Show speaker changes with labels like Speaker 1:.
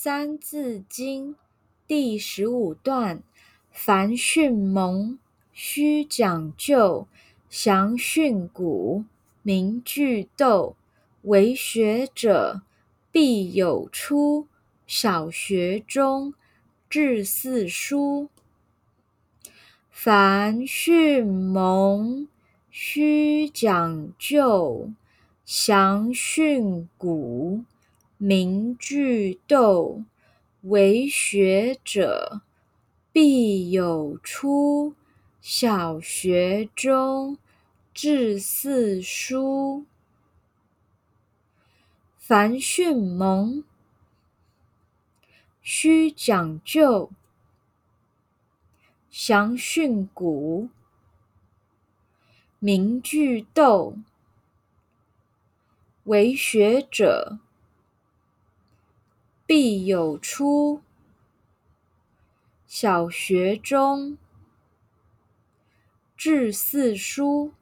Speaker 1: 三字经》第十五段：凡训蒙，须讲究；详训诂，明句读。为学者，必有初。小学中，至四书。凡训蒙，须讲究；详训诂。明句读，为学者，必有初。小学中，至四书。凡训蒙，须讲究；详训诂，明句读。为学者，必有初。小学中，至四书。